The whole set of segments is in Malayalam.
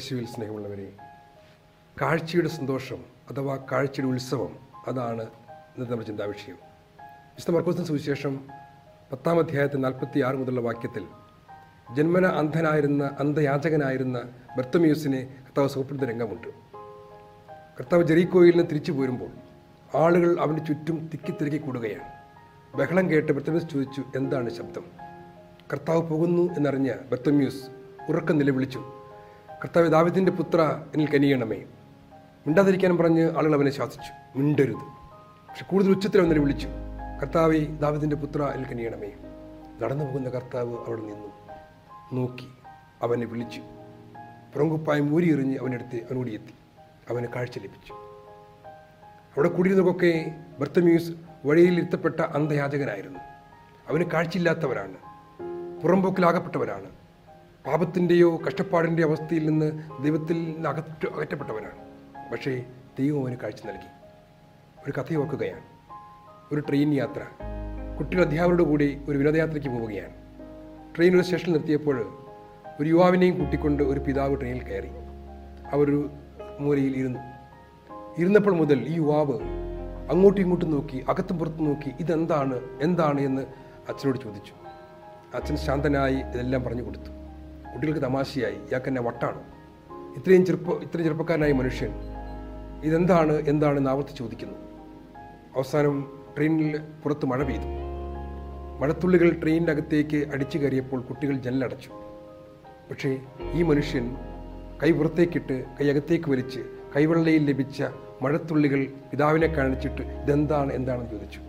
യേശുവിൽ സ്നേഹമുള്ളവരെ കാഴ്ചയുടെ സന്തോഷം അഥവാ കാഴ്ചയുടെ ഉത്സവം അതാണ് ഇന്നത്തെ നമ്മുടെ ചിന്താവിഷയം. വിശുദ്ധ മർക്കോസിന് സുവിശേഷം പത്താം അധ്യായത്തിൽ നാൽപ്പത്തി ആറ് മുതലുള്ള വാക്യത്തിൽ ജന്മന അന്ധനായിരുന്ന അന്ധയാചകനായിരുന്ന ബർത്തമ്യൂസിനെ കർത്താവ് സുഖപ്പെടുന്ന രംഗമുണ്ട്. കർത്താവ് ജെറീക്കോയിൽ നിന്ന് തിരിച്ചു പോരുമ്പോൾ ആളുകൾ അവന്റെ ചുറ്റും തിക്കി തിരക്കി കൂടുകയാണ്. ബഹളം കേട്ട് ബർത്തമ്യൂസ് ചോദിച്ചു എന്താണ് ശബ്ദം? കർത്താവ് പോകുന്നു എന്നറിഞ്ഞ ബർത്തമ്യൂസ് ഉറക്കം നിലവിളിച്ചു കർത്താവ് ദാവിദിന്റെ പുത്ര എന്നിൽ കനിയണമേ. മിണ്ടാതിരിക്കാൻ പറഞ്ഞ് ആളുകൾ അവനെ ശാസിച്ചു. മിണ്ടരുത്. പക്ഷെ കൂടുതൽ ഉച്ചത്തിൽ അവൻ വിളിച്ചു. കർത്താവ് ദാവിദിന്റെ പുത്ര എന്നിൽ കനിയണമേ. നടന്നു പോകുന്ന കർത്താവ് അവിടെ നിന്നു. നോക്കി അവനെ വിളിച്ചു. പുറങ്കുപ്പായം ഊരിയെറിഞ്ഞ് അവനടുത്ത് അവനോട് എത്തി അവന് കാഴ്ച ലഭിച്ചു. അവിടെ കൂടിയിരുന്നതൊക്കെ ബർത്തമ്യൂസ് വഴിയിൽ ഇരുത്തപ്പെട്ട അന്ധയാചകനായിരുന്നു. അവന് കാഴ്ചയില്ലാത്തവരാണ്. പുറംപോക്കിലാകപ്പെട്ടവരാണ്. പാപത്തിന്റെയോ കഷ്ടപ്പാടിന്റെ അവസ്ഥയിൽ നിന്ന് ദൈവത്തിൽ അകറ്റ അകറ്റപ്പെട്ടവനാണ്. പക്ഷേ ദൈവം അവന് കാഴ്ച നൽകി. ഒരു കഥ ഓർക്കുകയാണ്. ഒരു ട്രെയിൻ യാത്ര. കുട്ടികൾ അധ്യാപകരുടെ കൂടി ഒരു വിനോദയാത്രയ്ക്ക് പോവുകയാണ്. ട്രെയിൻ സ്റ്റേഷനിൽ നിർത്തിയപ്പോൾ ഒരു യുവാവിനെയും കൂട്ടിക്കൊണ്ട് ഒരു പിതാവ് ട്രെയിനിൽ കയറി. അവരൊരു മൂലയിൽ ഇരുന്നു. ഇരുന്നപ്പോൾ മുതൽ ഈ യുവാവ് അങ്ങോട്ടും ഇങ്ങോട്ടും നോക്കി അകത്തും പുറത്തും നോക്കി ഇതെന്താണ്? എന്താണ്? എന്ന് അച്ഛനോട് ചോദിച്ചു. അച്ഛൻ ശാന്തനായി ഇതെല്ലാം പറഞ്ഞു കൊടുത്തു. കുട്ടികൾക്ക് തമാശയായി ഇയാൾക്ക് എന്നെ വട്ടാണ്? ഇത്രയും ചെറുപ്പ ഇത്രയും ചെറുപ്പക്കാരനായ മനുഷ്യൻ ഇതെന്താണ് എന്താണെന്ന് ആവർത്തി ചോദിക്കുന്നു. അവസാനം ട്രെയിനിൽ പുറത്ത് മഴ പെയ്തു. മഴത്തുള്ളികൾ ട്രെയിനിന്റെ അകത്തേക്ക് അടിച്ചു കയറിയപ്പോൾ കുട്ടികൾ ജനലടച്ചു. പക്ഷേ ഈ മനുഷ്യൻ കൈ പുറത്തേക്കിട്ട് കൈ അകത്തേക്ക് വലിച്ച് കൈവെള്ളയിൽ ലഭിച്ച മഴത്തുള്ളികൾ പിതാവിനെ കാണിച്ചിട്ട് ഇതെന്താണ് എന്താണെന്ന് ചോദിച്ചു.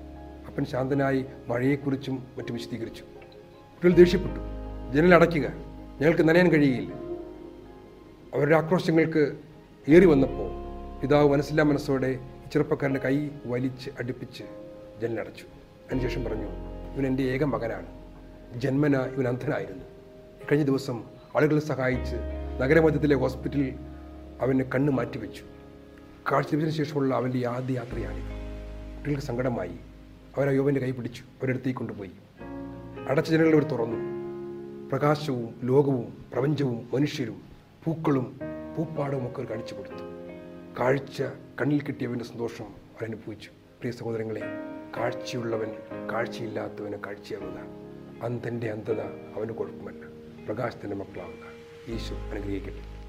അപ്പൻ ശാന്തനായി മഴയെക്കുറിച്ചും മറ്റും വിശദീകരിച്ചു. കുട്ടികൾ ദേഷ്യപ്പെട്ടു. ജനലടയ്ക്കുക ഞങ്ങൾക്ക് നനയാൻ കഴിയില്ല അവരുടെ ആക്രോശങ്ങൾക്ക് ഏറി വന്നപ്പോൾ പിതാവ് മനസ്സില്ലാ മനസ്സോടെ ചെറുപ്പക്കാരന്റെ കൈ വലിച്ച് അടുപ്പിച്ച് ജനലടച്ചു. അതിനുശേഷം പറഞ്ഞു ഇവൻ എന്റെ ഏക മകനാണ്. ജന്മന ഇവൻ അന്ധനായിരുന്നു. കഴിഞ്ഞ ദിവസം ആളുകളെ സഹായിച്ച് നഗരമധ്യത്തിലെ ഹോസ്പിറ്റലിൽ അവന് കണ്ണ് മാറ്റിവെച്ചു. കാഴ്ച ലഭിച്ചതിന് ശേഷമുള്ള അവന്റെ ആദ്യ യാത്രയാണിത്. കുട്ടികൾക്ക് സങ്കടമായി അവർ യോവന്റെ കൈ പിടിച്ചു ഒരിടത്തേക്ക് കൊണ്ടുപോയി. അടച്ച ജനലുകൾ തുറന്നു. പ്രകാശവും ലോകവും പ്രപഞ്ചവും മനുഷ്യരും പൂക്കളും പൂപ്പാടവും ഒക്കെ അവർ കാണിച്ചു കൊടുത്തു. കാഴ്ച കണ്ണിൽ കിട്ടിയവന്റെ സന്തോഷം അവരനുഭവിച്ചു പ്രിയ സഹോദരങ്ങളെ കാഴ്ചയുള്ളവൻ കാഴ്ചയില്ലാത്തവന് കാഴ്ചയാവുക അന്ധന്റെ അന്ധത അവന് കുഴപ്പമല്ല പ്രകാശത്തിന്റെ മക്കളാവുക ഈശോ അനുഗ്രഹിക്കട്ടെ.